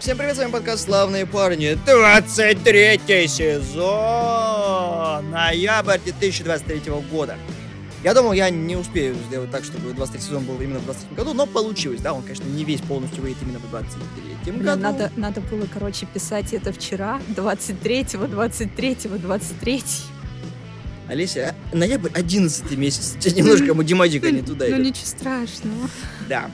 Всем привет, с вами подкаст «Славные парни», 23 сезон, ноябрь 2023 года. Я думал, я не успею сделать так, чтобы 23 сезон был именно в 23 году, но получилось, да, он, конечно, не весь полностью выйдет именно в 23 Блин, году. надо, надо было, короче, писать это вчера, 23-го, 23-го, 23 Олеся, а, ноябрь 11 месяц, немножко математика не туда Ну, идет. ничего страшного. Да.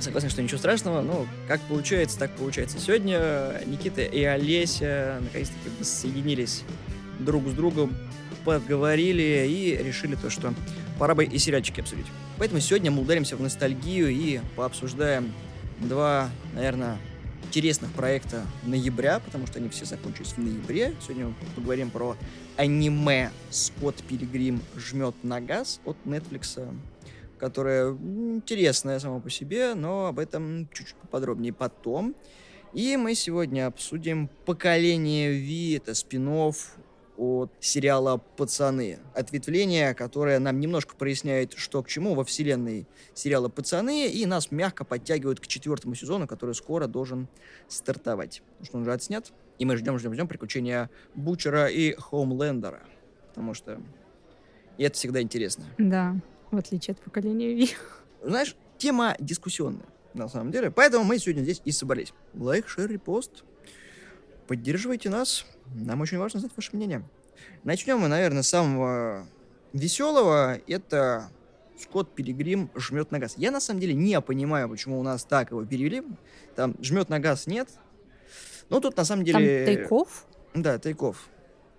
Согласен, что ничего страшного, но как получается, так получается. Сегодня Никита и Олеся наконец-таки соединились друг с другом, поговорили и решили то, что пора бы и сериальчики обсудить. Поэтому сегодня мы ударимся в ностальгию и пообсуждаем два, наверное, интересных проекта ноября, потому что они все закончились в ноябре. Сегодня мы поговорим про аниме «Скотт Пилигрим жмет на газ» от Netflix, которое м, интересное само по себе, но об этом чуть-чуть поподробнее потом. И мы сегодня обсудим «Поколение Ви», это спин от сериала «Пацаны». Ответвление, которое нам немножко проясняет, что к чему во вселенной сериала «Пацаны», и нас мягко подтягивают к четвертому сезону, который скоро должен стартовать. Потому что он уже отснят, и мы ждем, ждем, ждем приключения Бучера и Хоумлендера. Потому что и это всегда интересно. Да, в отличие от поколения Ви. Знаешь, тема дискуссионная, на самом деле. Поэтому мы сегодня здесь и собрались. Лайк, шер, репост. Поддерживайте нас. Нам очень важно знать ваше мнение. Начнем мы, наверное, с самого веселого. Это Скотт Пилигрим жмет на газ. Я на самом деле не понимаю, почему у нас так его перевели. Там жмет на газ нет. Ну, тут на самом Там деле... тейков. Да, тейков.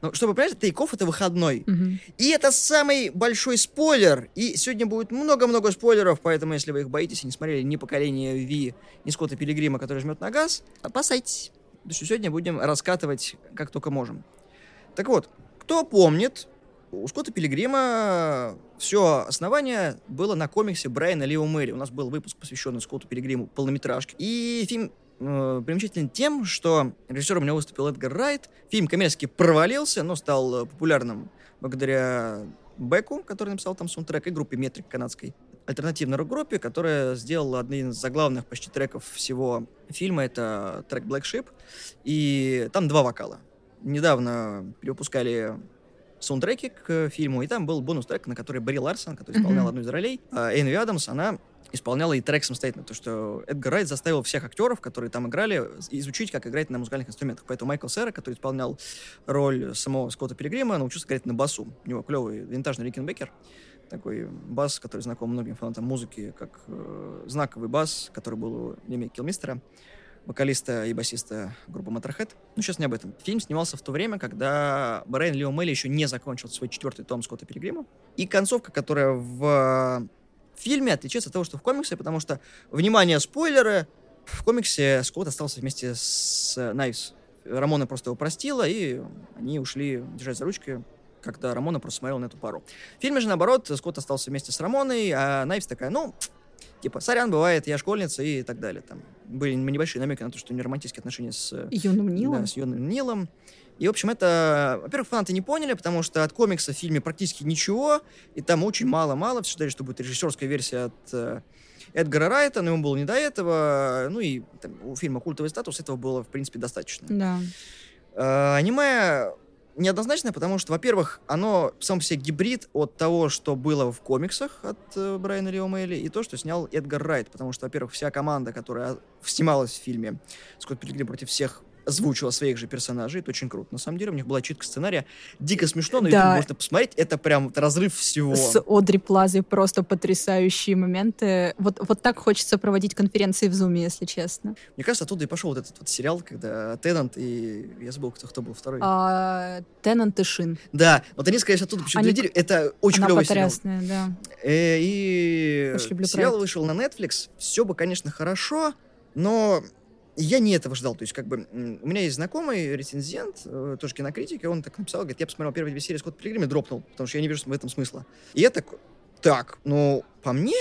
Ну, чтобы понять, тейков это выходной. Мгм. И это самый большой спойлер. И сегодня будет много-много спойлеров, поэтому если вы их боитесь и не смотрели ни поколение Ви, ни Скотта Пилигрима, который жмет на газ, опасайтесь. Потому что сегодня будем раскатывать как только можем. Так вот, кто помнит, у Скотта Пилигрима все основание было на комиксе Брайана Лио Мэри. У нас был выпуск, посвященный Скотту Пилигриму, полнометражке. И фильм э, примечателен тем, что режиссером у него выступил Эдгар Райт. Фильм коммерчески провалился, но стал э, популярным благодаря Беку, который написал там саундтрек, и группе Метрик канадской альтернативной рок-группе, которая сделала один из заглавных почти треков всего фильма. Это трек Black Sheep. И там два вокала. Недавно перевыпускали саундтреки к фильму, и там был бонус-трек, на который Барри Ларсон, который исполнял Мгм. одну из ролей, а Эйнви Адамс, она исполняла и трек самостоятельно, то что Эдгар Райт заставил всех актеров, которые там играли, изучить, как играть на музыкальных инструментах. Поэтому Майкл Сера, который исполнял роль самого Скотта Пилигрима, научился играть на басу. У него клевый винтажный Рикенбекер, такой бас, который знаком многим фанатам музыки, как э, знаковый бас, который был у Леми Килмистера, вокалиста и басиста группы Motorhead. Ну, сейчас не об этом. Фильм снимался в то время, когда Брайан Лио Мелли еще не закончил свой четвертый том Скотта Пилигрима. И концовка, которая в фильме отличается от того, что в комиксе, потому что, внимание, спойлеры, в комиксе Скотт остался вместе с Найвс. Рамона просто его простила, и они ушли держать за ручки, когда Рамона просто смотрела на эту пару. В фильме же, наоборот, Скотт остался вместе с Рамоной, а Найвс такая, ну, типа, сорян, бывает, я школьница и так далее. Там были небольшие намеки на то, что у нее романтические отношения с Юным Нилом. да, с юным Нилом. И, в общем, это, во-первых, фанаты не поняли, потому что от комикса в фильме практически ничего, и там очень мало-мало. Все ждали, что будет режиссерская версия от э, Эдгара Райта, но ему было не до этого. Ну и там, у фильма «Культовый статус» этого было, в принципе, достаточно. Да. Э, аниме неоднозначное, потому что, во-первых, оно сам себе гибрид от того, что было в комиксах от э, Брайана Лио Мэйли, и то, что снял Эдгар Райт, потому что, во-первых, вся команда, которая снималась в фильме «Скотт Пилигрим против всех», озвучила своих же персонажей, это очень круто. На самом деле, у них была читка сценария, дико смешно, на Да. Можно посмотреть, это прям вот разрыв всего. С Одри Плазой просто потрясающие моменты. Вот, вот так хочется проводить конференции в Зуме, если честно. Мне кажется, оттуда и пошел вот этот вот сериал, когда Теннант и... Я забыл, кто, кто был второй. А, Теннант и Шин. Да, вот они, скорее всего, оттуда почему-то Они- глядели. Это очень Она клевый сериал. да. Э, И люблю сериал проект. вышел на Netflix. Все бы, конечно, хорошо, но я не этого ждал. То есть, как бы, у меня есть знакомый рецензент, э, тоже кинокритик, и он так написал, говорит, я посмотрел первые две серии Скотта Пилигрима и дропнул, потому что я не вижу в этом смысла. И я такой, так, ну, по мне,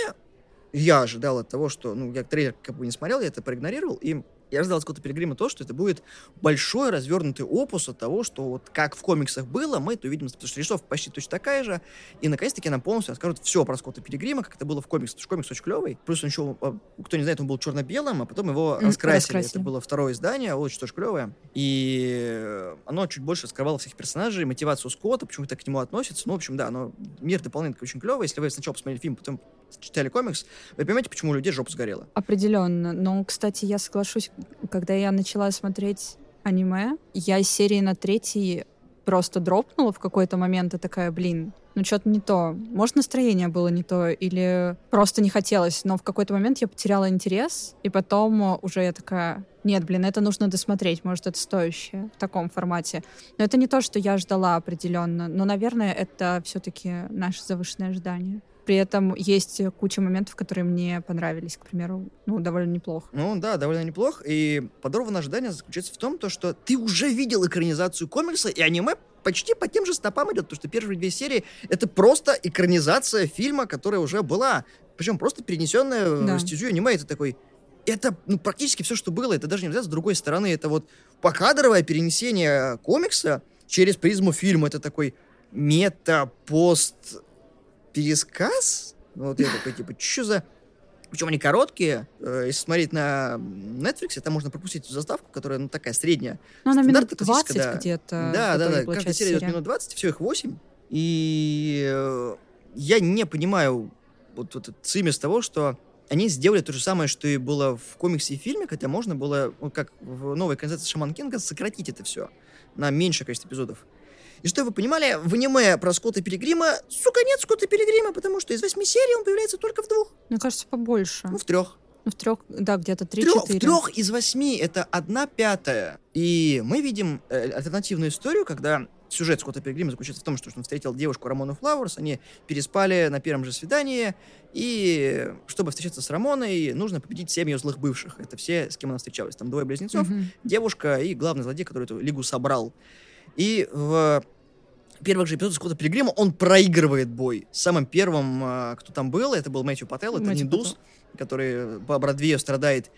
я ожидал от того, что, ну, я трейлер как бы не смотрел, я это проигнорировал, и Я ждал от Скотта Пилигрима то, что это будет большой развернутый опус от того, что вот как в комиксах было, мы это увидим, потому что рисовка почти точно такая же, и наконец-таки нам полностью расскажут все про Скотта Пилигрима, как это было в комиксах, потому что комикс очень клевый. Плюс он еще, а, кто не знает, он был черно-белым, а потом его раскрасили. раскрасили. Это было второе издание, очень тоже клевое. И оно чуть больше раскрывало всех персонажей, мотивацию Скотта, почему это к нему относится. Ну, в общем, да, но мир дополнительно очень клевый. Если вы сначала посмотрели фильм, потом читали комикс, вы понимаете, почему у людей жопа сгорела. Определенно. Но, кстати, я соглашусь, когда я начала смотреть аниме, я серии на третий просто дропнула в какой-то момент и такая, блин, ну что-то не то. Может, настроение было не то, или просто не хотелось, но в какой-то момент я потеряла интерес, и потом уже я такая, нет, блин, это нужно досмотреть, может, это стоящее в таком формате. Но это не то, что я ждала определенно, но, наверное, это все-таки наше завышенное ожидание. При этом есть куча моментов, которые мне понравились, к примеру, ну, довольно неплохо. Ну, да, довольно неплохо. И подорванное ожидание заключается в том, то, что ты уже видел экранизацию комикса, и аниме почти по тем же стопам идет, потому что первые две серии — это просто экранизация фильма, которая уже была. Причем просто перенесенная да. в стезю аниме. Это такой это ну, практически все, что было. Это даже нельзя с другой стороны. Это вот покадровое перенесение комикса через призму фильма. Это такой мета-пост пересказ. Вот я такой, типа, что за... Причем они короткие. Э, если смотреть на Netflix, там можно пропустить эту заставку, которая, ну, такая средняя. Ну, она минут 20 да. где-то. Да, да, да. Каждая серия идет минут 20, все их 8. И э, я не понимаю вот, вот цимис того, что они сделали то же самое, что и было в комиксе и фильме, хотя можно было, ну, как в новой концепции Шаман Кинга, сократить это все на меньшее количество эпизодов. И что вы понимали, в аниме про Скотта Пилигрима, сука, нет Скотта Пилигрима, потому что из восьми серий он появляется только в двух. Мне кажется, побольше. Ну, в трех. Ну, в трех, да, где-то три-четыре. В трех из восьми это одна пятая. И мы видим э, альтернативную историю, когда сюжет Скотта Пилигрима заключается в том, что он встретил девушку Рамону Флауэрс, они переспали на первом же свидании, и чтобы встречаться с Рамоной, нужно победить семь ее злых бывших. Это все, с кем она встречалась. Там двое близнецов, mm-hmm. девушка и главный злодей, который эту лигу собрал. И в первых же эпизодах Скотта Пилигрима он проигрывает бой. Самым первым, а, кто там был, это был Мэтью Паттел, это Мэтью Ниндус, Паттел. который по Бродвею страдает.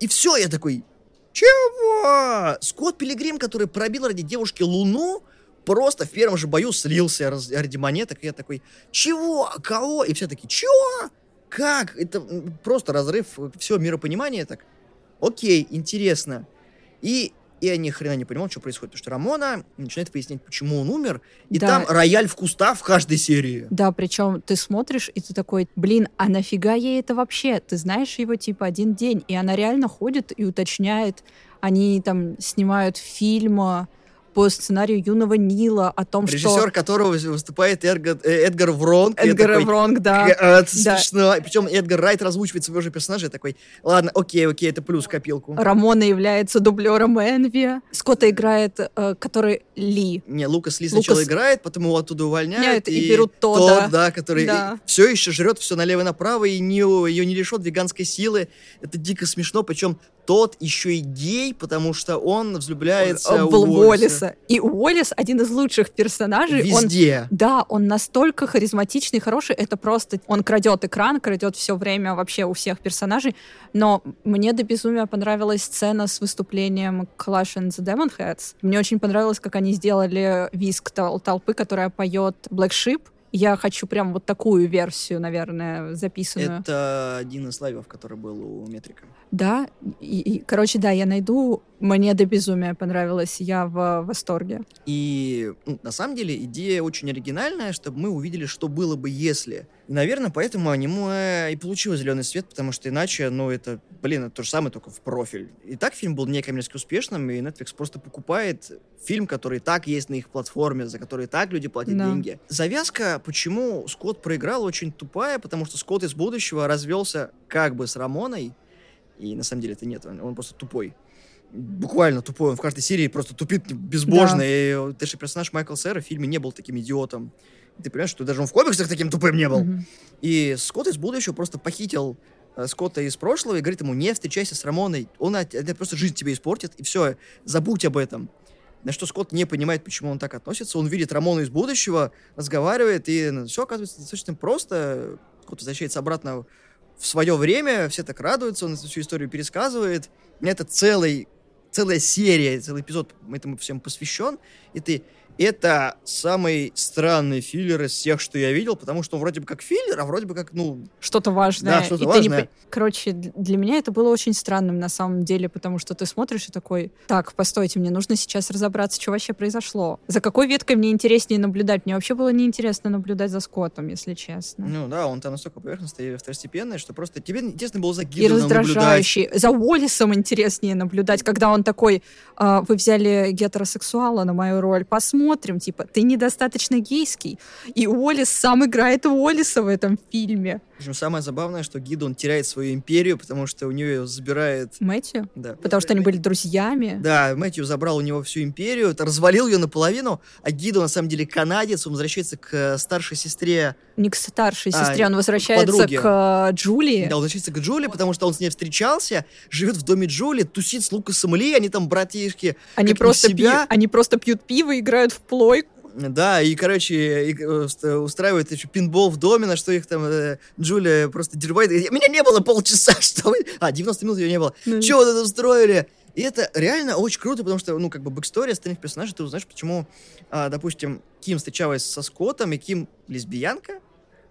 И все, я такой, чего? Скотт Пилигрим, который пробил ради девушки Луну, просто в первом же бою слился ради монеток. И я такой, чего? Кого? И все такие, чего? Как? Это просто разрыв всего миропонимания. Так, окей, интересно. И я ни хрена не понимал, что происходит. Потому что Рамона начинает выяснять, почему он умер. И да. там рояль в кустах в каждой серии. Да, причем ты смотришь, и ты такой, блин, а нафига ей это вообще? Ты знаешь его, типа, один день. И она реально ходит и уточняет. Они там снимают фильм по сценарию юного Нила о том, Режиссер, что... Режиссер, которого выступает Эдгар, э, Эдгар Вронг. Эдгар такой, Вронг, да. Это да. смешно. Причем Эдгар Райт разлучивает своего же персонажа. Я такой, ладно, окей, окей, это плюс копилку. Рамона является дублером Энви. Скотта играет, э, который Ли. Не, Лукас Ли сначала Лукас... играет, потом его оттуда увольняют. и, и берут Тодда. Тод, да, который да. все еще жрет все налево и направо, и не, ее не лишет веганской силы. Это дико смешно, причем тот еще и гей, потому что он взлюбляется в Уоллиса. И Уоллис один из лучших персонажей. Везде. Он, да, он настолько харизматичный, хороший. Это просто... Он крадет экран, крадет все время вообще у всех персонажей. Но мне до безумия понравилась сцена с выступлением Clash and the Demon Heads. Мне очень понравилось, как они сделали виск толпы, которая поет Black Sheep я хочу прям вот такую версию, наверное, записанную. Это один из лайвов, который был у Метрика. Да, и, и, короче, да, я найду. Мне до безумия понравилось, я в восторге. И ну, на самом деле идея очень оригинальная, чтобы мы увидели, что было бы, если. И, наверное, поэтому аниме и получило зеленый свет, потому что иначе, ну, это, блин, это то же самое, только в профиль. И так фильм был некоммерчески успешным, и Netflix просто покупает фильм, который так есть на их платформе, за который так люди платят да. деньги. Завязка, почему Скотт проиграл, очень тупая, потому что Скотт из будущего развелся как бы с Рамоной, и на самом деле это нет, он, он просто тупой. Буквально тупой, он в каждой серии просто тупит безбожно, да. и даже персонаж Майкл Сэра в фильме не был таким идиотом. ты понимаешь, что даже он в комиксах таким тупым не был. Mm-hmm. И Скотт из будущего просто похитил э, Скотта из прошлого и говорит ему, не встречайся с Рамоной, он это просто жизнь тебе испортит, и все, забудь об этом. На что Скотт не понимает, почему он так относится. Он видит Рамону из будущего, разговаривает, и ну, все оказывается достаточно просто. Скотт возвращается обратно в свое время все так радуются, он всю историю пересказывает. Это целый, целая серия, целый эпизод этому всем посвящен. И ты это самый странный филлер из всех, что я видел, потому что он вроде бы как филлер, а вроде бы как, ну... Что-то важное. Да, что-то и важное. Ты не... Короче, для меня это было очень странным на самом деле, потому что ты смотришь и такой, так, постойте, мне нужно сейчас разобраться, что вообще произошло. За какой веткой мне интереснее наблюдать? Мне вообще было неинтересно наблюдать за Скоттом, если честно. Ну да, он там настолько поверхностный и второстепенный, что просто тебе интересно было за И Гидоном раздражающий. наблюдать. За Уоллисом интереснее наблюдать, когда он такой, «А, вы взяли гетеросексуала на мою роль, посмотрим, типа, ты недостаточно гейский. И Уоллис сам играет Уоллиса в этом фильме. Причем самое забавное, что Гидон теряет свою империю, потому что у нее ее забирает... Мэтью? Да. Потому что они были друзьями. Да, Мэтью забрал у него всю империю, развалил ее наполовину, а Гидо на самом деле канадец, он возвращается к э, старшей сестре, Не к старшей А, сестре, он возвращается подруге. к э, Джулии. да, он возвращается к Джули, потому что он с ней встречался, живет в доме Джули, тусит с Лукасом Ли, они там братишки, Они просто, себя. пью- они просто пьют пиво, играют в плойку. Да, и, короче, и, э, уст- устраивают еще пинбол в доме, на что их там э, Джулия просто дербает. Меня не было полчаса, что вы... А, 90 минут ее не было. Ну, Чего вы тут устроили? И это реально очень круто, потому что, ну, как бы бэкстория остальных персонажей, ты узнаешь, почему, а, допустим, Ким встречалась со Скоттом, и Ким лесбиянка.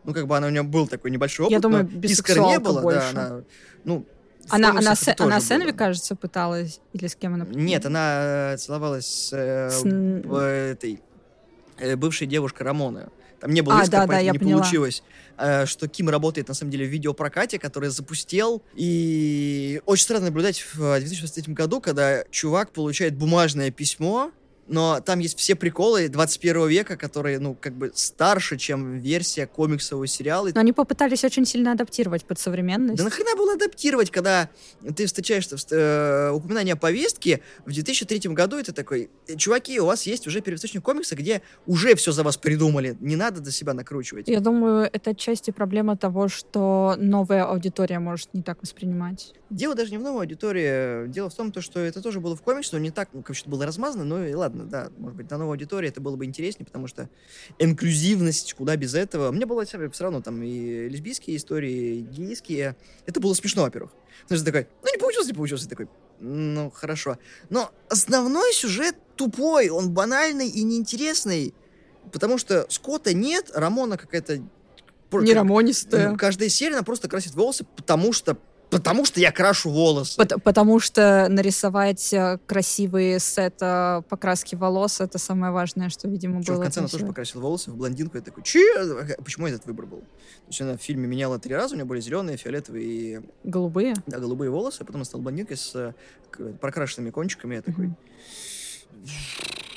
Ну, как бы она у нее был такой небольшой опыт, Я думаю, но искр не было. больше. Да, она, ну, в Она, она, с, она с. Энви, кажется, пыталась. Или с кем она? Нет, она э, целовалась с, э, С- б- этой э, бывшей девушкой Рамоны. Там не было А, искра, да, да, не поняла. получилось. Э, Что Ким работает, на самом деле, в видеопрокате, который запустел. И очень странно наблюдать в 2023 году, когда чувак получает бумажное письмо, но там есть все приколы 21 века, которые, ну, как бы старше, чем версия комиксового сериала. Но они попытались очень сильно адаптировать под современность. Да нахрена было адаптировать, когда ты встречаешь э, упоминание о повестке в 2003 году, и ты такой, «Э, чуваки, у вас есть уже первоисточник комикса, где уже все за вас придумали, не надо до себя накручивать. Я думаю, это отчасти проблема того, что новая аудитория может не так воспринимать. Дело даже не в новой аудитории, дело в том, то, что это тоже было в комиксе, но не так, ну, короче, было размазано, но и ладно, да, может быть, на новой аудитории это было бы интереснее, потому что инклюзивность, куда без этого. Мне было все равно там и лесбийские истории, и гейские. Это было смешно, во-первых. Потому что такой, ну не получилось, не получилось. И такой, ну хорошо. Но основной сюжет тупой, он банальный и неинтересный. Потому что Скотта нет, Рамона какая-то... Не рамонистая. Каждая серия, она просто красит волосы, потому что... Потому что я крашу волосы. Пот- Потому что нарисовать э, красивые сета покраски волос это самое важное, что, видимо, Причем было. в конце она тоже покрасила волосы в блондинку. Я такой, че? Почему этот выбор был? То есть она в фильме меняла три раза, у нее были зеленые, фиолетовые и Голубые. да, голубые волосы, а потом она стала блондинкой с э, прокрашенными кончиками. Я такой.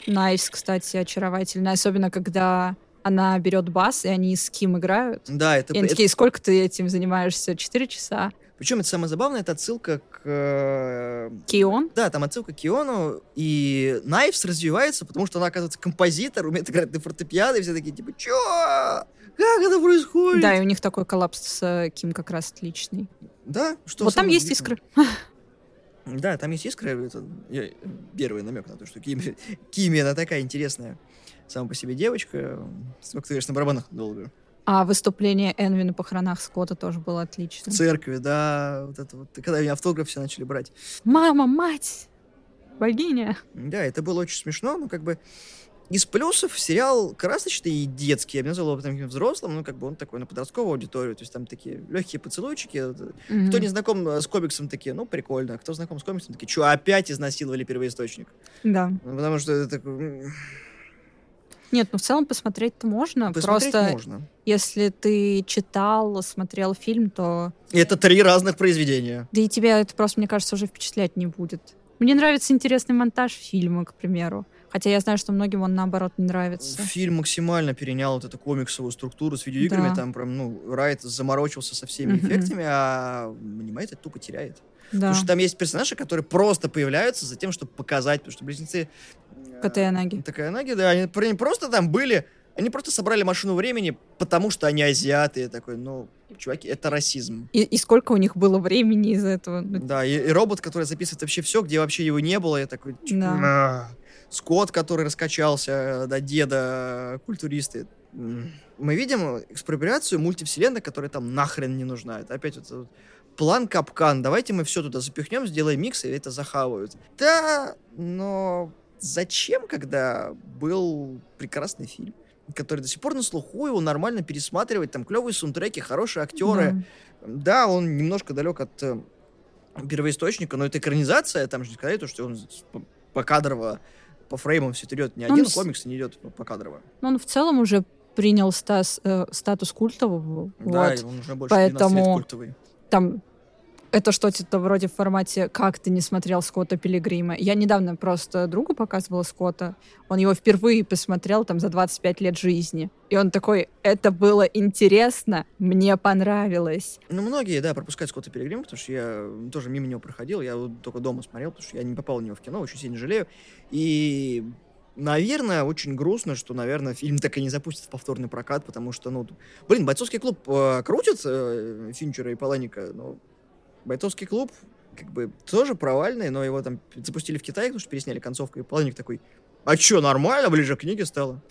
Найвс, кстати, очаровательная. Особенно, когда она берет бас, и они с Ким играют. да, это... И они такие, сколько ты этим занимаешься? Четыре часа. Причем это самое забавное, это отсылка к... э, K-On? Да, там отсылка к K-On у, и Найвс развивается, потому что она, оказывается, композитор, умеет играть на фортепиано, и все такие, типа, чё? Как это происходит? Да, и у них такой коллапс с э, Ким как раз отличный. Да? Что вот там есть искры. Да, там есть искра. Это первый намек на то, что Ким, Кими, она такая интересная сама по себе девочка. Говоришь, на барабанах долго. А выступление Энви на похоронах Скотта тоже было В отлично. церкви, да, вот это вот. Когда меня автограф все начали брать. Мама, мать! Богиня! Да, это было очень смешно, но как бы из плюсов сериал красочный и детский. Я бы назвал его там взрослым, ну, как бы он такой на подростковую аудиторию. То есть там такие легкие поцелуйчики. Мгм. Кто не знаком э, с комиксом, такие, ну, прикольно. Кто знаком с комиксом, такие, что, опять изнасиловали первоисточник? Да. Ну, потому что это такой... Нет, ну в целом посмотреть-то можно. Посмотреть Просто можно. если ты читал, смотрел фильм, то... Это три разных произведения. Да и тебя это просто, мне кажется, уже впечатлять не будет. Мне нравится интересный монтаж фильма, к примеру. Хотя я знаю, что многим он, наоборот, не нравится. Фильм максимально перенял вот эту комиксовую структуру с видеоиграми. Да. Там прям, ну, Райт заморочился со всеми Мгм. эффектами, а аниме это тупо теряет. Да. Потому что там есть персонажи, которые просто появляются за тем, чтобы показать. Потому что близнецы... э, Катаянаги. Такаянаги, да, они пр- просто там были... Они просто собрали машину времени, потому что они азиаты. Я такой, ну, чуваки, это расизм. И, и сколько у них было времени из этого. Ну, Да, и, и робот, который записывает вообще все, где вообще его не было, я такой... Да. «Ма». Скотт, который раскачался до деда культуриста. мы видим экспроприацию мультивселенной, которая там нахрен не нужна. Это опять вот план капкан. Давайте мы все туда запихнем, сделаем микс, и это захавают. Да, но зачем, когда был прекрасный фильм? который до сих пор на слуху, его нормально пересматривать, там клевые саундтреки, хорошие актеры. Да, да он немножко далек от э, первоисточника, но это экранизация, там же не сказать, что он по кадрово, по фреймам все это идет. Ни один комикс не идет по кадрово. Ну, он в целом уже принял стас, э, статус культового. Да, вот. он уже больше Поэтому лет культовый. Там это что-то вроде в формате «Как ты не смотрел Скотта Пилигрима?» Я недавно просто другу показывала Скотта. Он его впервые посмотрел там за 25 лет жизни. И он такой, это было интересно, мне понравилось. Ну, многие, да, пропускают Скотта Пилигрима, потому что я тоже мимо него проходил, я вот только дома смотрел, потому что я не попал в него в кино, очень сильно жалею. И Наверное, очень грустно, что, наверное, фильм так и не запустит в повторный прокат, потому что, ну, блин, бойцовский клуб э, крутит э, Финчера и Паланика, но Бойцовский клуб как бы тоже провальный, но его там запустили в Китае, потому что пересняли концовку, и половник такой, а чё, нормально, ближе к книге стало.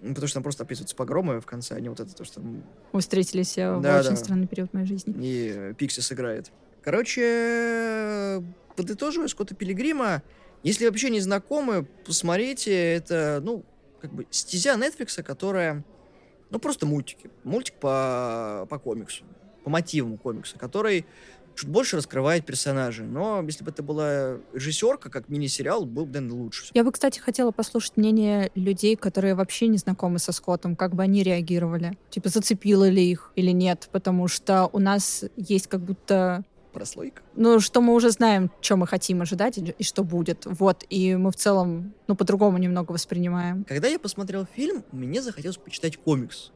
Потому что там просто описываются погромы в конце, а не вот это то, что... Мы встретились э, да, в очень да. странный период моей жизни. И Пикси сыграет. Короче, подытоживая Скотта Пилигрима, если вообще не знакомы, посмотрите, это, ну, как бы стезя Netflix, которая, ну, просто мультики. Мультик по, по комиксу, по мотивам комикса, который чуть больше раскрывает персонажей. Но если бы это была режиссерка, как мини-сериал, был бы, наверное, лучше. Я бы, кстати, хотела послушать мнение людей, которые вообще не знакомы со Скоттом, как бы они реагировали. Типа, зацепило ли их или нет, потому что у нас есть как будто прослойка. Ну, что мы уже знаем, что мы хотим ожидать и, и что будет. Вот, и мы в целом, ну, по-другому немного воспринимаем. Когда я посмотрел фильм, мне захотелось почитать комикс.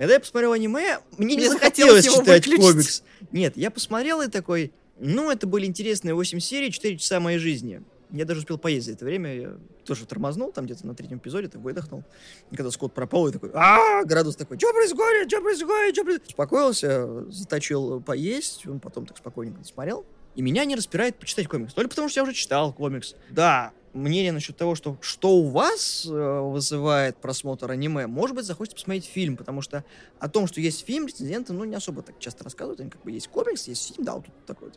Когда я посмотрел аниме, мне, мне не захотелось, читать выключить. комикс. Нет, я посмотрел и такой, ну, это были интересные 8 серий, 4 часа моей жизни. Я даже успел поесть за это время, я тоже тормознул там где-то на третьем эпизоде, так выдохнул. И когда Скотт пропал, я такой, а градус такой, что происходит, что происходит, что происходит? Успокоился, заточил поесть, он потом так спокойненько смотрел. И меня не распирает почитать комикс. То ли потому, что я уже читал комикс. Да, мнение насчет того, что что у вас э, вызывает просмотр аниме, может быть, захочется посмотреть фильм, потому что о том, что есть фильм, рецензенты, ну, не особо так часто рассказывают. Они как бы есть комикс, есть фильм, да, вот тут такой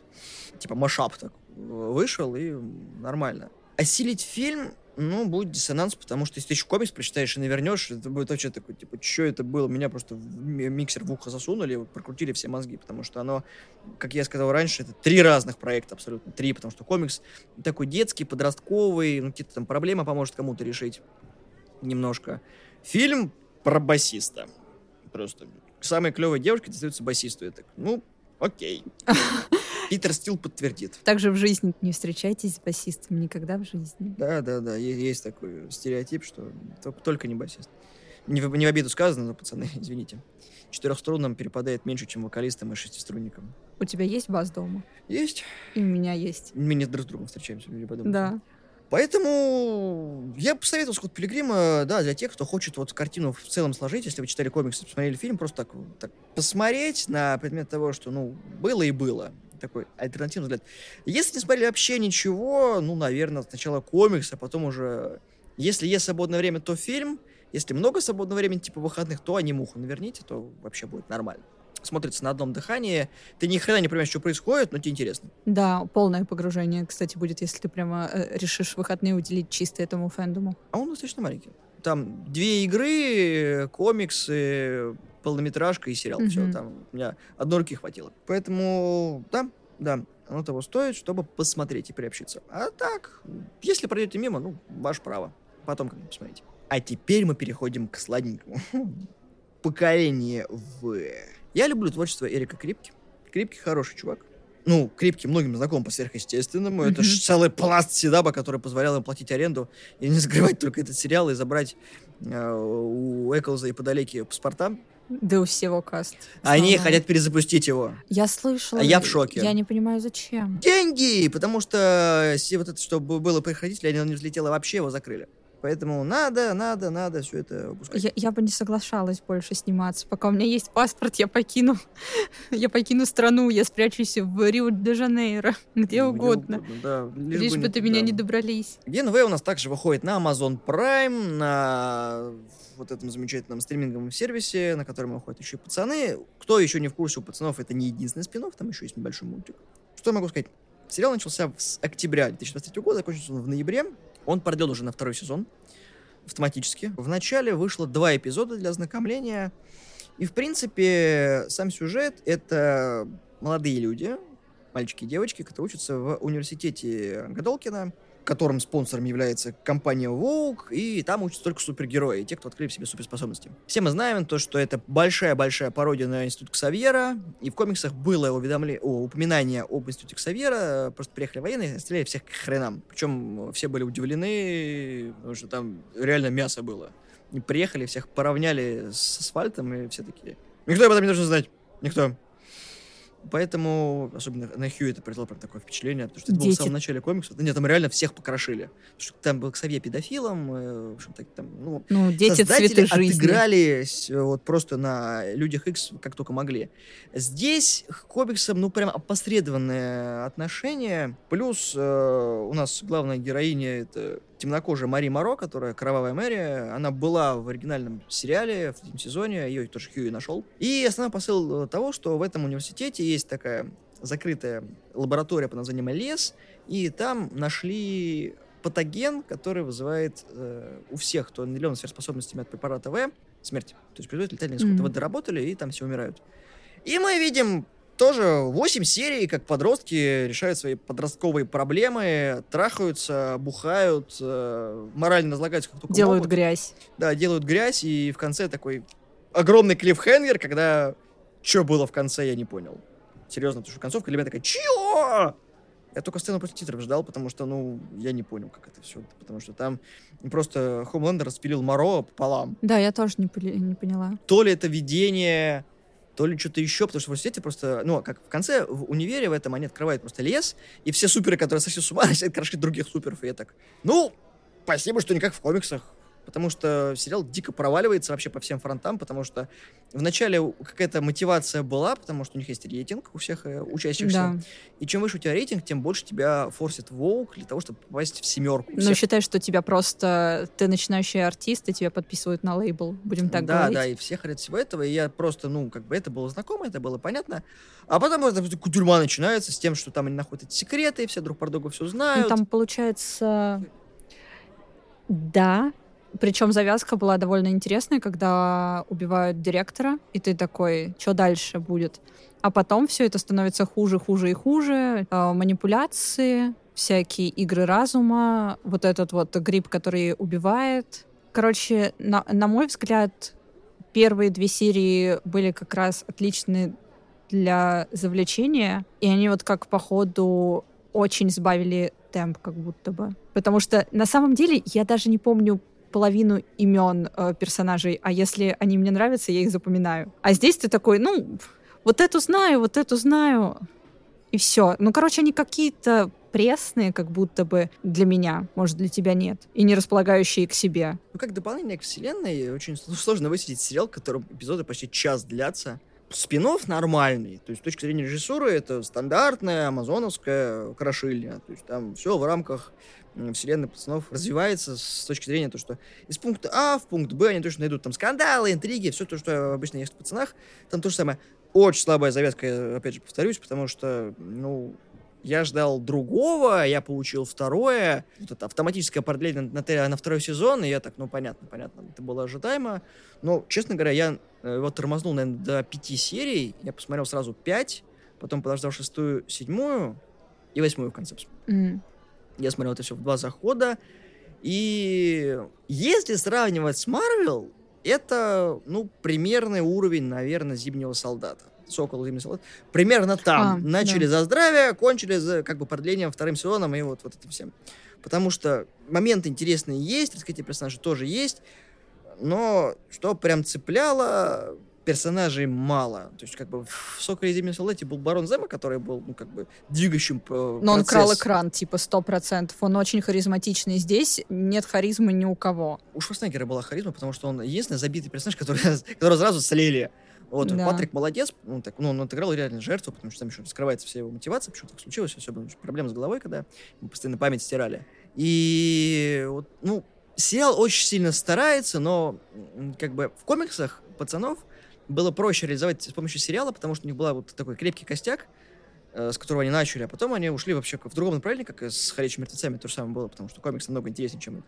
типа машап так вышел, и нормально. Осилить фильм ну, будет диссонанс, потому что если ты еще комикс прочитаешь и навернешь, это будет вообще такой, типа, что это было? Меня просто в миксер в ухо засунули, прокрутили все мозги, потому что оно, как я сказал раньше, это три разных проекта абсолютно, три, потому что комикс такой детский, подростковый, ну, какие-то там проблемы поможет кому-то решить немножко. Фильм про басиста. Просто самая клевая девушка достается басисту. Я так, ну, окей. Питер Стил подтвердит. Также в жизни не встречайтесь с басистом никогда в жизни. Да, да, да. Есть такой стереотип, что только не басист. Не в, не в обиду сказано, но, пацаны, извините. Четырехструнным перепадает меньше, чем вокалистам и шестиструнникам. У тебя есть бас дома? Есть. И у меня есть. Мы не друг с другом встречаемся, люди подумают. Да. Поэтому я посоветовал Скотт Пилигрима, да, для тех, кто хочет вот картину в целом сложить, если вы читали комиксы, посмотрели фильм, просто так, так посмотреть на предмет того, что, ну, было и было такой альтернативный взгляд. Если не смотрели вообще ничего, ну, наверное, сначала комикс, а потом уже... Если есть свободное время, то фильм. Если много свободного времени, типа выходных, то анимуху наверните, то вообще будет нормально. Смотрится на одном дыхании. Ты ни хрена не понимаешь, что происходит, но тебе интересно. Да, полное погружение, кстати, будет, если ты прямо э, решишь выходные уделить чисто этому фэндому. А он достаточно маленький. Там две игры, комиксы, полнометражка и сериал. Все, там у меня одной руки хватило. Поэтому, да, да, оно того стоит, чтобы посмотреть и приобщиться. А так, если пройдете мимо, ну, ваше право. Потом как-нибудь посмотрите. А теперь мы переходим к сладенькому. Поколение В. Я люблю творчество Эрика Крипки. Крипки хороший чувак. Ну, Крипки многим знаком по сверхъестественному. Mm-hmm. Это же целый пласт седаба, который позволял им платить аренду и не закрывать только этот сериал и забрать э, у Эклза и подалеки паспорта. Да у всего каст. Они хотят перезапустить его. Я слышала. А я в шоке. Я не понимаю, зачем. Деньги! Потому что все вот это, что было по их родителям, оно не взлетело вообще, его закрыли. Поэтому надо, надо, надо все это выпускать. Я, я бы не соглашалась больше сниматься. Пока у меня есть паспорт, я покину, я покину страну, я спрячусь в Рио-де-Жанейро, где ну, угодно. угодно да, лишь, лишь бы, бы до меня не добрались. ГНВ у нас также выходит на Amazon Prime, на вот этом замечательном стриминговом сервисе, на котором выходят еще и пацаны. Кто еще не в курсе, у пацанов это не единственный спин там еще есть небольшой мультик. Что я могу сказать? Сериал начался с октября 2023 года, закончился он в ноябре. Он продлен уже на второй сезон автоматически. В начале вышло два эпизода для ознакомления. И, в принципе, сам сюжет — это молодые люди, мальчики и девочки, которые учатся в университете Гадолкина, которым спонсором является компания Vogue, и там учатся только супергерои, те, кто открыли в себе суперспособности. Все мы знаем то, что это большая-большая пародия на институт Ксавьера, и в комиксах было уведомление, о, упоминание об институте Ксавьера, просто приехали военные, стреляли всех к хренам. Причем все были удивлены, потому что там реально мясо было. И приехали, всех поравняли с асфальтом, и все такие, никто об этом не должен знать, никто. Поэтому, особенно на Хью это произвело прям такое впечатление, потому что это было в самом начале комикса. Нет, там реально всех покрошили. Потому что там был Ксавье педофилом, э, в общем, так, там, ну, ну дети цветы жизни. отыгрались вот просто на Людях X как только могли. Здесь к комиксам, ну, прям опосредованное отношение. Плюс э, у нас главная героиня это темнокожая Мари Моро, которая Кровавая Мэри, она была в оригинальном сериале в третьем сезоне, ее тоже Хьюи нашел. И основной посыл того, что в этом университете есть такая закрытая лаборатория под названием Лес, и там нашли патоген, который вызывает э, у всех, кто наделен сверхспособностями от препарата В, смерть. То есть производители летальные исход. Mm-hmm. доработали, и там все умирают. И мы видим тоже 8 серий, как подростки решают свои подростковые проблемы, трахаются, бухают, э, морально разлагаются как только Делают могут. грязь. Да, делают грязь, и в конце такой огромный клиффхенгер, когда что было в конце, я не понял. Серьезно, потому что концовка меня такая, чё? Я только сцену после титров ждал, потому что, ну, я не понял, как это все. Потому что там просто Хомлендер распилил Моро пополам. Да, я тоже не, не поняла. То ли это видение то ли что-то еще, потому что в университете просто, ну, как в конце, в универе в этом они открывают просто лес, и все суперы, которые сошли с ума, начинают крошить других суперов, и я так, ну, спасибо, что не как в комиксах, потому что сериал дико проваливается вообще по всем фронтам, потому что вначале какая-то мотивация была, потому что у них есть рейтинг у всех э, учащихся. Да. И чем выше у тебя рейтинг, тем больше тебя форсит волк для того, чтобы попасть в семерку. Ну, всех... считай, что тебя просто... Ты начинающий артист, и тебя подписывают на лейбл, будем так да, говорить. Да, да, и все хотят всего этого, и я просто, ну, как бы это было знакомо, это было понятно. А потом эта тюрьма начинается с тем, что там они находят секреты, все друг про друга все знают. Ну, там, получается... Да, причем завязка была довольно интересная, когда убивают директора, и ты такой, что дальше будет? А потом все это становится хуже, хуже и хуже. Э, манипуляции, всякие игры разума, вот этот вот гриб, который убивает. Короче, на, на мой взгляд, первые две серии были как раз отличны для завлечения, и они вот как по ходу очень сбавили темп, как будто бы. Потому что на самом деле я даже не помню половину имен э, персонажей, а если они мне нравятся, я их запоминаю. А здесь ты такой, ну, вот эту знаю, вот эту знаю, и все. Ну, короче, они какие-то пресные, как будто бы для меня, может, для тебя нет, и не располагающие к себе. Ну, как дополнение к вселенной, очень сложно высветить сериал, в котором эпизоды почти час длятся. Спинов нормальный, то есть с точки зрения режиссуры это стандартная амазоновская крошильня, то есть там все в рамках вселенная пацанов развивается с точки зрения того, что из пункта А в пункт Б они точно найдут там скандалы, интриги, все то, что обычно есть в пацанах. Там то же самое. Очень слабая завязка, опять же, повторюсь, потому что, ну, я ждал другого, я получил второе. Вот это автоматическое продление на, на, на второй сезон, и я так, ну, понятно, понятно, это было ожидаемо. Но, честно говоря, я э, его тормознул, наверное, до пяти серий. Я посмотрел сразу пять, потом подождал шестую, седьмую и восьмую в конце. Mm. Я смотрел это все в два захода. И если сравнивать с Марвел, это, ну, примерный уровень, наверное, Зимнего Солдата. Сокол Зимний Солдат. Примерно там. А, Начали да. за здравие, кончили за, как бы, продлением вторым сезоном и вот, вот этим всем. Потому что моменты интересные есть, раскрытие персонажей тоже есть, но что прям цепляло, персонажей мало. То есть, как бы в «Соколе и Зимнем солдате» был Барон Зема, который был, ну, как бы, двигающим процесс. Но он крал экран, типа, сто процентов. Он очень харизматичный. Здесь нет харизмы ни у кого. У Шварценеггера была харизма, потому что он единственный забитый персонаж, который, который сразу слили. Вот, да. Патрик молодец, ну, так, ну, он отыграл реально жертву, потому что там еще раскрывается вся его мотивация, почему так случилось, особенно проблемы с головой, когда ему постоянно память стирали. И вот, ну, сериал очень сильно старается, но как бы в комиксах пацанов было проще реализовать с помощью сериала, потому что у них был вот такой крепкий костяк, Э, с которого они начали, а потом они ушли вообще в другом направлении, как и с «Ходячими мертвецами» то же самое было, потому что комикс намного интереснее, чем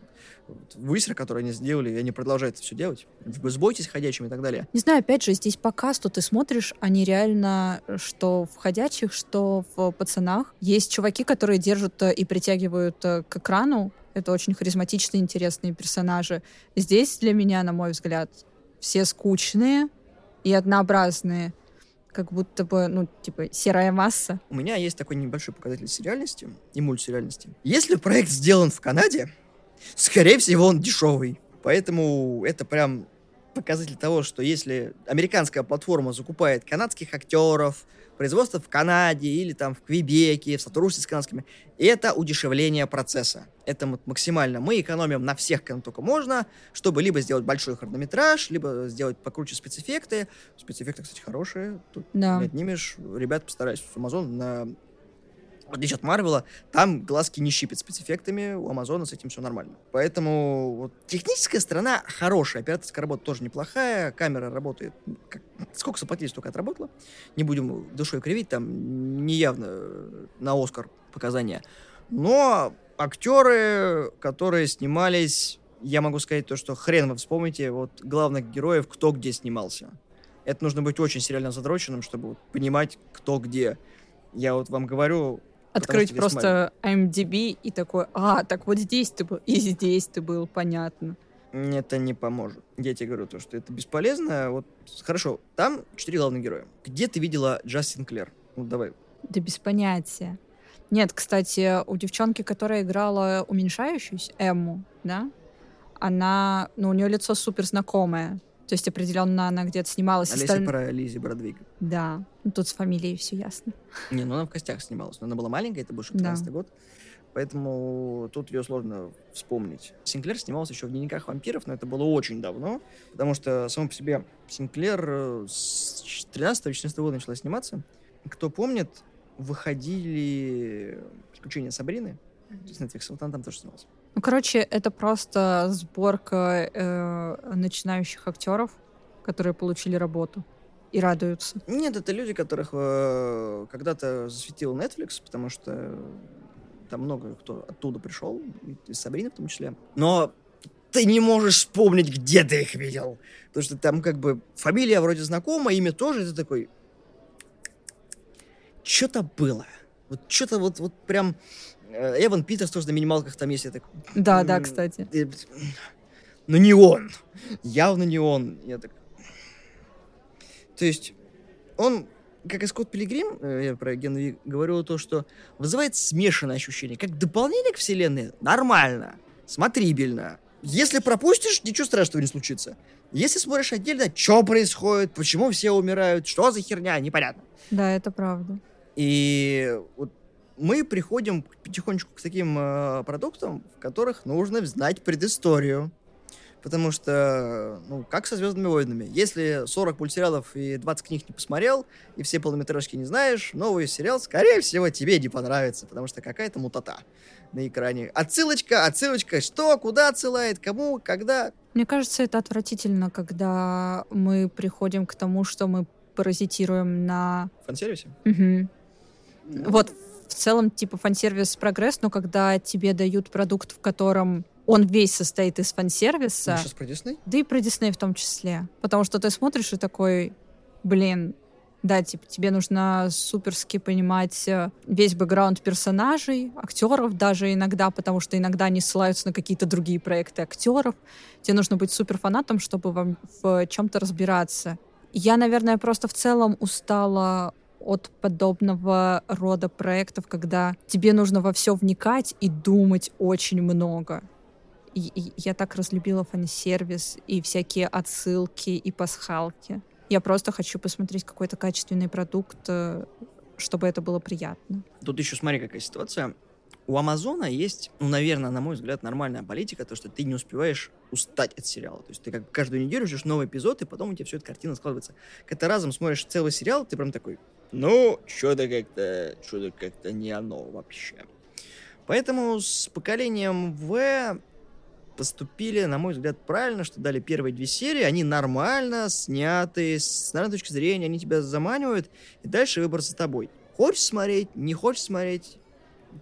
вот, высер, который они сделали, и они продолжают это все делать. Сбойтесь ходячими и так далее. Не знаю, опять же, здесь по касту ты смотришь, они реально, что в «Ходячих», что в «Пацанах», есть чуваки, которые держат э, и притягивают э, к экрану. Это очень харизматичные, интересные персонажи. Здесь для меня, на мой взгляд, все скучные и однообразные как будто бы, ну, типа, серая масса. У меня есть такой небольшой показатель сериальности и мультсериальности. Если проект сделан в Канаде, скорее всего, он дешевый. Поэтому это прям показатель того, что если американская платформа закупает канадских актеров, производство в Канаде или там в Квебеке, в сотрудничестве с канадскими, это удешевление процесса. Это максимально. Мы экономим на всех, кем только можно, чтобы либо сделать большой хронометраж, либо сделать покруче спецэффекты. Спецэффекты, кстати, хорошие. Тут да. не отнимешь. Ребят постарались в Amazon на в отличие от Марвела, там глазки не щипят спецэффектами, у Амазона с этим все нормально. Поэтому вот, техническая сторона хорошая, операторская работа тоже неплохая, камера работает, как, сколько заплатили, столько отработала. Не будем душой кривить, там неявно на Оскар показания. Но актеры, которые снимались, я могу сказать то, что хрен вы вспомните вот главных героев, кто где снимался. Это нужно быть очень сериально задроченным, чтобы вот, понимать, кто где. Я вот вам говорю, Открыть просто IMDb и такой, а, так вот здесь ты был, и здесь ты был, понятно. Это не поможет. Я тебе говорю то, что это бесполезно. Вот, хорошо, там четыре главных героя. Где ты видела Джастин Клер? Вот давай. Да без понятия. Нет, кстати, у девчонки, которая играла уменьшающуюся, Эмму, да, она, ну, у нее лицо супер знакомое. То есть определенно она где-то снималась. Олеся Осталь... про Лизи Бродвиг. Да. Ну, тут с фамилией все ясно. Не, ну она в костях снималась. Но она была маленькая, это был 16 да. год. Поэтому тут ее сложно вспомнить. Синклер снимался еще в дневниках вампиров, но это было очень давно, потому что само по себе Синклер э, с 13-14 года начала сниматься. Кто помнит, выходили «Приключения Сабрины», то есть Netflix, вот она там тоже снималась. Ну, короче, это просто сборка э, начинающих актеров, которые получили работу и радуются. Нет, это люди, которых э, когда-то засветил Netflix, потому что там много кто оттуда пришел, из Сабрины в том числе. Но ты не можешь вспомнить, где ты их видел. Потому что там как бы фамилия вроде знакома, имя тоже, и ты такой... Что-то было. Вот что-то вот, вот прям Э, Эван Питерс тоже на минималках там есть. Я так, да, да, кстати. Но не он. Явно не он. Я так... То есть он, как и Скотт Пилигрим, э, я про Генри говорил то, что вызывает смешанное ощущение. Как дополнение к вселенной нормально, смотрибельно. Если пропустишь, ничего страшного не случится. Если смотришь отдельно, что происходит, почему все умирают, что за херня, непонятно. Да, это правда. И вот мы приходим потихонечку к таким э, продуктам, в которых нужно знать предысторию. Потому что, ну, как со «Звездными войнами». Если 40 мультсериалов и 20 книг не посмотрел, и все полнометражки не знаешь, новый сериал, скорее всего, тебе не понравится, потому что какая-то мутата на экране. Отсылочка, отсылочка, что, куда отсылает, кому, когда. Мне кажется, это отвратительно, когда мы приходим к тому, что мы паразитируем на... Фан-сервисе? Угу. Вот в целом, типа, фан-сервис прогресс, но когда тебе дают продукт, в котором он весь состоит из фан-сервиса. сейчас про Дисней? Да и про Дисней в том числе. Потому что ты смотришь и такой, блин, да, типа, тебе нужно суперски понимать э, весь бэкграунд персонажей, актеров даже иногда, потому что иногда они ссылаются на какие-то другие проекты актеров. Тебе нужно быть супер фанатом, чтобы вам в чем-то разбираться. Я, наверное, просто в целом устала от подобного рода проектов, когда тебе нужно во все вникать и думать очень много. И, и я так разлюбила фан-сервис и всякие отсылки и пасхалки. Я просто хочу посмотреть какой-то качественный продукт, э, чтобы это было приятно. Тут еще смотри, какая ситуация. У Амазона есть, ну, наверное, на мой взгляд, нормальная политика, то, что ты не успеваешь устать от сериала. То есть ты как каждую неделю ждешь новый эпизод, и потом у тебя все эта картина складывается. Когда ты разом смотришь целый сериал, ты прям такой, ну, что-то как-то, что-то как-то не оно вообще. Поэтому с поколением В поступили, на мой взгляд, правильно, что дали первые две серии, они нормально сняты, с нормальной точки зрения, они тебя заманивают, и дальше выбор за тобой. Хочешь смотреть, не хочешь смотреть,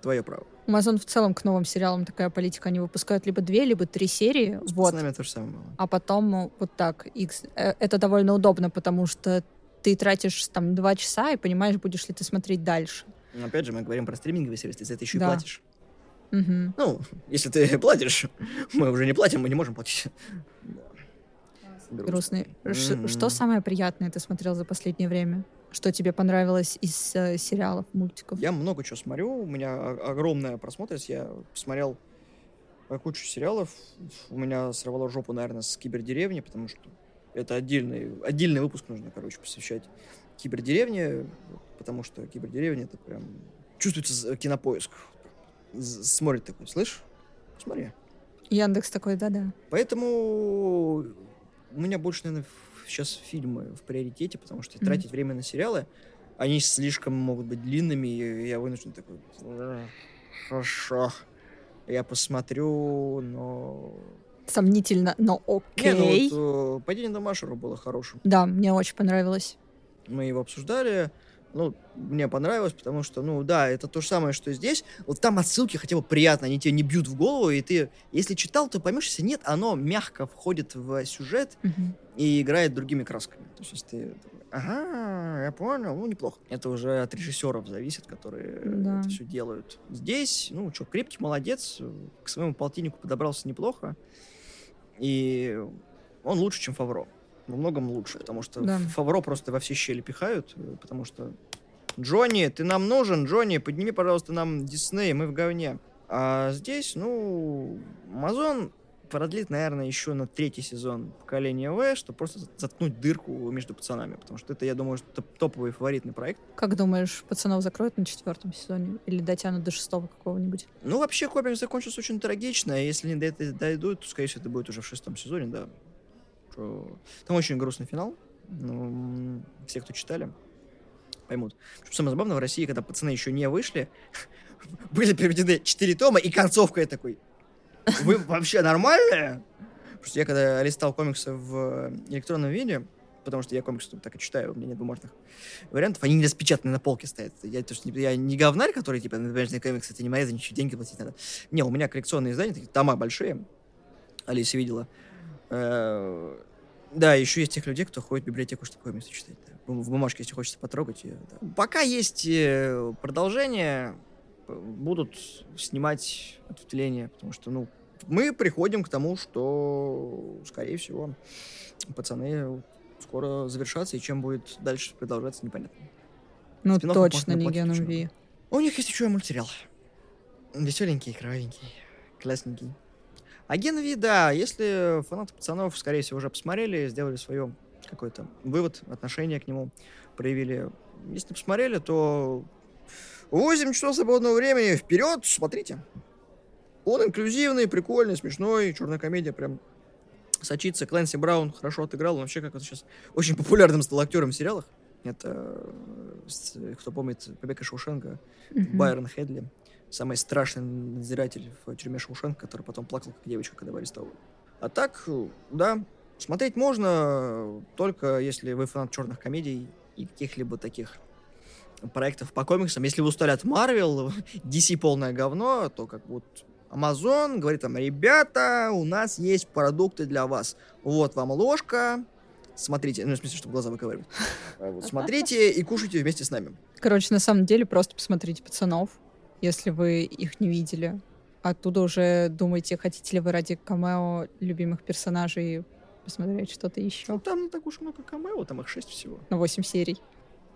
твое право. Amazon в целом к новым сериалам такая политика. Они выпускают либо две, либо три серии. С вот. то же самое было. А потом ну, вот так. X. Э, Это довольно удобно, потому что ты тратишь там два часа и понимаешь, будешь ли ты смотреть дальше. Но опять же, мы говорим про стриминговый сервис, ты за это еще Да. и платишь. Мгм. Ну, если ты платишь, мы уже не платим, мы не можем платить. Грустный. Ш- Мгм. Что самое приятное ты смотрел за последнее время? Что тебе понравилось из э, сериалов, мультиков? Я много чего смотрю, у меня огромная просмотренность, я посмотрел э, кучу сериалов, у меня сорвало жопу, наверное, с кибердеревни, потому что это отдельный, отдельный выпуск нужно, короче, посвящать кибердеревне, потому что кибердеревня это прям чувствуется кинопоиск. Смотрит такой, слышь, смотри. Яндекс такой, да-да. Поэтому у меня больше, наверное, сейчас фильмы в приоритете, потому что Мгм. тратить время на сериалы, они слишком могут быть длинными, и я вынужден такой, «Эх, хорошо, я посмотрю, но... Сомнительно, но окей. Не, ну вот э, «Падение Дамашера» было хорошим. Да, мне очень понравилось. Мы его обсуждали, ну, мне понравилось, потому что, ну, да, это то же самое, что и здесь. Вот там отсылки хотя бы приятно, они тебе не бьют в голову, и ты, если читал, то поймешь, если нет, оно мягко входит в сюжет, Мгм. и играет другими красками. То есть, ты ага, я понял, ну, неплохо. Это уже от режиссеров зависит, которые Да. это все делают. Здесь, ну, что, крепкий молодец, к своему полтиннику подобрался неплохо, и он лучше, чем Фавро. Во многом лучше, потому что Да. Фавро просто во все щели пихают, потому что Джонни, ты нам нужен, Джонни, подними, пожалуйста, нам Дисней, мы в говне. А здесь, ну, Амазон продлит, наверное, еще на третий сезон поколения В, чтобы просто заткнуть дырку между пацанами, потому что это, я думаю, что топ- топовый фаворитный проект. Как думаешь, пацанов закроют на четвертом сезоне? Или дотянут до шестого какого-нибудь? Ну, вообще, комикс закончился очень трагично, если не до этого дойдут, то, скорее всего, это будет уже в шестом сезоне, да. Там очень грустный финал. Ну, все, кто читали, поймут. Что самое забавное, в России, когда пацаны еще не вышли, были переведены четыре тома, и концовка я такой, вы вообще нормальные? Потому что я когда листал комиксы в электронном виде, потому что я комиксы так и читаю, у меня нет бумажных вариантов, они не распечатаны на полке стоят. Я, то есть, я не говнарь, который, типа, на бумажные комиксы, это не моя, за ничего деньги платить надо. Не, у меня коллекционные издания, такие тома большие. Алиса видела. Э, Да, еще есть тех людей, кто ходит в библиотеку, чтобы комиксы читать. В бумажке, если хочется потрогать. да. Пока есть э, продолжение, будут снимать ответвления, потому что, ну, мы приходим к тому, что, скорее всего, пацаны скоро завершатся, и чем будет дальше продолжаться, непонятно. Ну, Спин-оффов точно не Геном Ви. У них есть еще и мультсериал. Веселенький, кровавенький, классненький. А Ген Ви, да, если фанаты пацанов, скорее всего, уже посмотрели, сделали свое какой-то вывод, отношение к нему проявили. Если не посмотрели, то 8 часов свободного времени, вперед, смотрите. Он инклюзивный, прикольный, смешной, черная комедия, прям сочится. Клэнси Браун хорошо отыграл, он вообще как сейчас очень популярным стал актером в сериалах. Это, э, кто помнит, Побег из Шоушенка, Мгм. Байрон Хедли, самый страшный надзиратель в тюрьме Шоушенка, который потом плакал, как девочка, когда его арестовывали. А так, да, смотреть можно, э, только если вы фанат черных комедий и каких-либо таких проектов по комиксам. Если вы устали от Марвел, DC полное говно, то как вот Amazon говорит там, ребята, у нас есть продукты для вас. Вот вам ложка, смотрите, ну, в смысле, чтобы глаза выковыривать. А вот Смотрите и кушайте вместе с нами. Короче, на самом деле, просто посмотрите «Пацанов», если вы их не видели. Оттуда уже думайте, хотите ли вы ради камео любимых персонажей посмотреть что-то Ну, еще. там не так уж много камео, там их шесть всего. На 8 серий.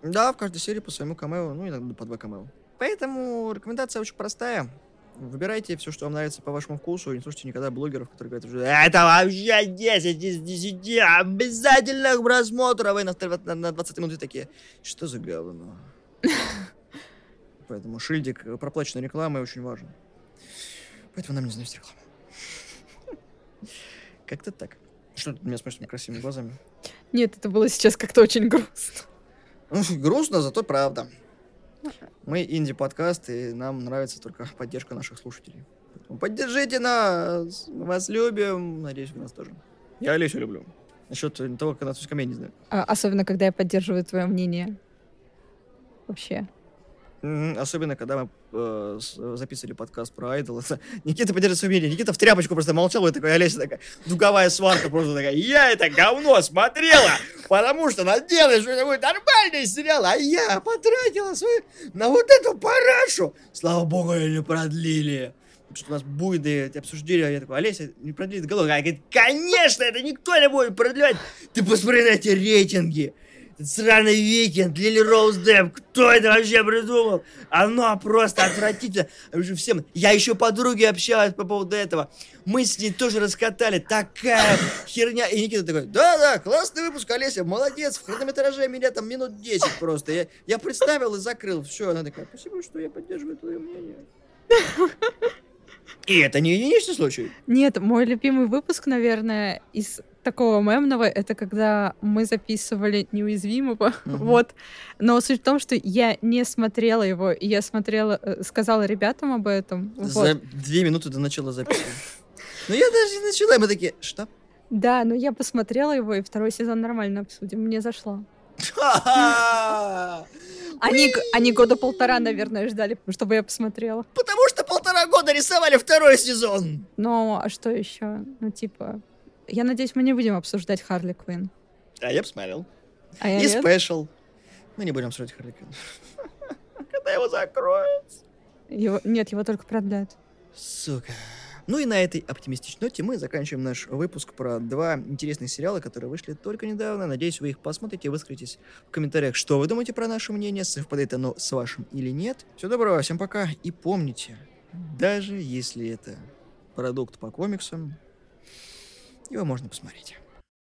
Да, в каждой серии по своему камео, ну, иногда по два камео. Поэтому рекомендация очень простая. Выбирайте все, что вам нравится по вашему вкусу, и не слушайте никогда блогеров, которые говорят, что это вообще 10 из 10, обязательных просмотров, и на, на, на 20 минуте такие, что за говно? Поэтому шильдик проплаченной рекламы очень важен. Поэтому нам не знать рекламу. Как-то так. Что ты меня смотришь красивыми глазами? Нет, это было сейчас как-то очень грустно. Ну, грустно, зато правда. Мы инди-подкаст, и нам нравится только поддержка наших слушателей. Поддержите нас, мы вас любим. Надеюсь, вы нас тоже. Я Олесю люблю. Насчет того, когда с я не знаю. А, особенно, когда я поддерживаю твое мнение. Вообще. Особенно, когда мы э, записывали подкаст про Айдол. Никита поддерживает свое мнение. Никита в тряпочку просто молчал, и такой, Олеся такая, дуговая сварка просто такая, я это говно смотрела, потому что надеялась, что это будет нормальный сериал, а я потратила свою на вот эту парашу. Слава богу, ее продлили что у нас будет эти обсуждения. Я такой, Олеся, не продлит голову. Она говорит, конечно, это никто не будет продлевать. Ты посмотри на эти рейтинги. Сраный Викинг, Лили Роуз Дэм, кто это вообще придумал? Оно просто отвратительно. Всем. Я еще подруги общалась по поводу этого. Мы с ней тоже раскатали. Такая херня. И Никита такой, да-да, классный выпуск, Олеся, молодец. В хронометраже меня там минут 10 просто. Я, я представил и закрыл. Все, она такая, спасибо, что я поддерживаю твое мнение. И это не единичный случай. Нет, мой любимый выпуск, наверное, из такого мемного, это когда мы записывали неуязвимого, uh-huh. вот. Но суть в том, что я не смотрела его, и я смотрела, э, сказала ребятам об этом. За вот. две минуты до начала записи. Ну я даже не начала, и мы такие, что? Да, но я посмотрела его, и второй сезон нормально обсудим, мне зашло. Они, они года полтора, наверное, ждали, чтобы я посмотрела. Потому что полтора года рисовали второй сезон. Ну, а что еще? Ну, типа... Я надеюсь, мы не будем обсуждать Харли Квинн. А я посмотрел. А я И спешл. Мы не будем обсуждать Харли Квинн. Когда его закроют? Его... Нет, его только продлят. Сука. Ну и на этой оптимистичной ноте мы заканчиваем наш выпуск про два интересных сериала, которые вышли только недавно. Надеюсь, вы их посмотрите и выскажитесь в комментариях, что вы думаете про наше мнение, совпадает оно с вашим или нет. Всего доброго, всем пока и помните, даже если это продукт по комиксам, его можно посмотреть.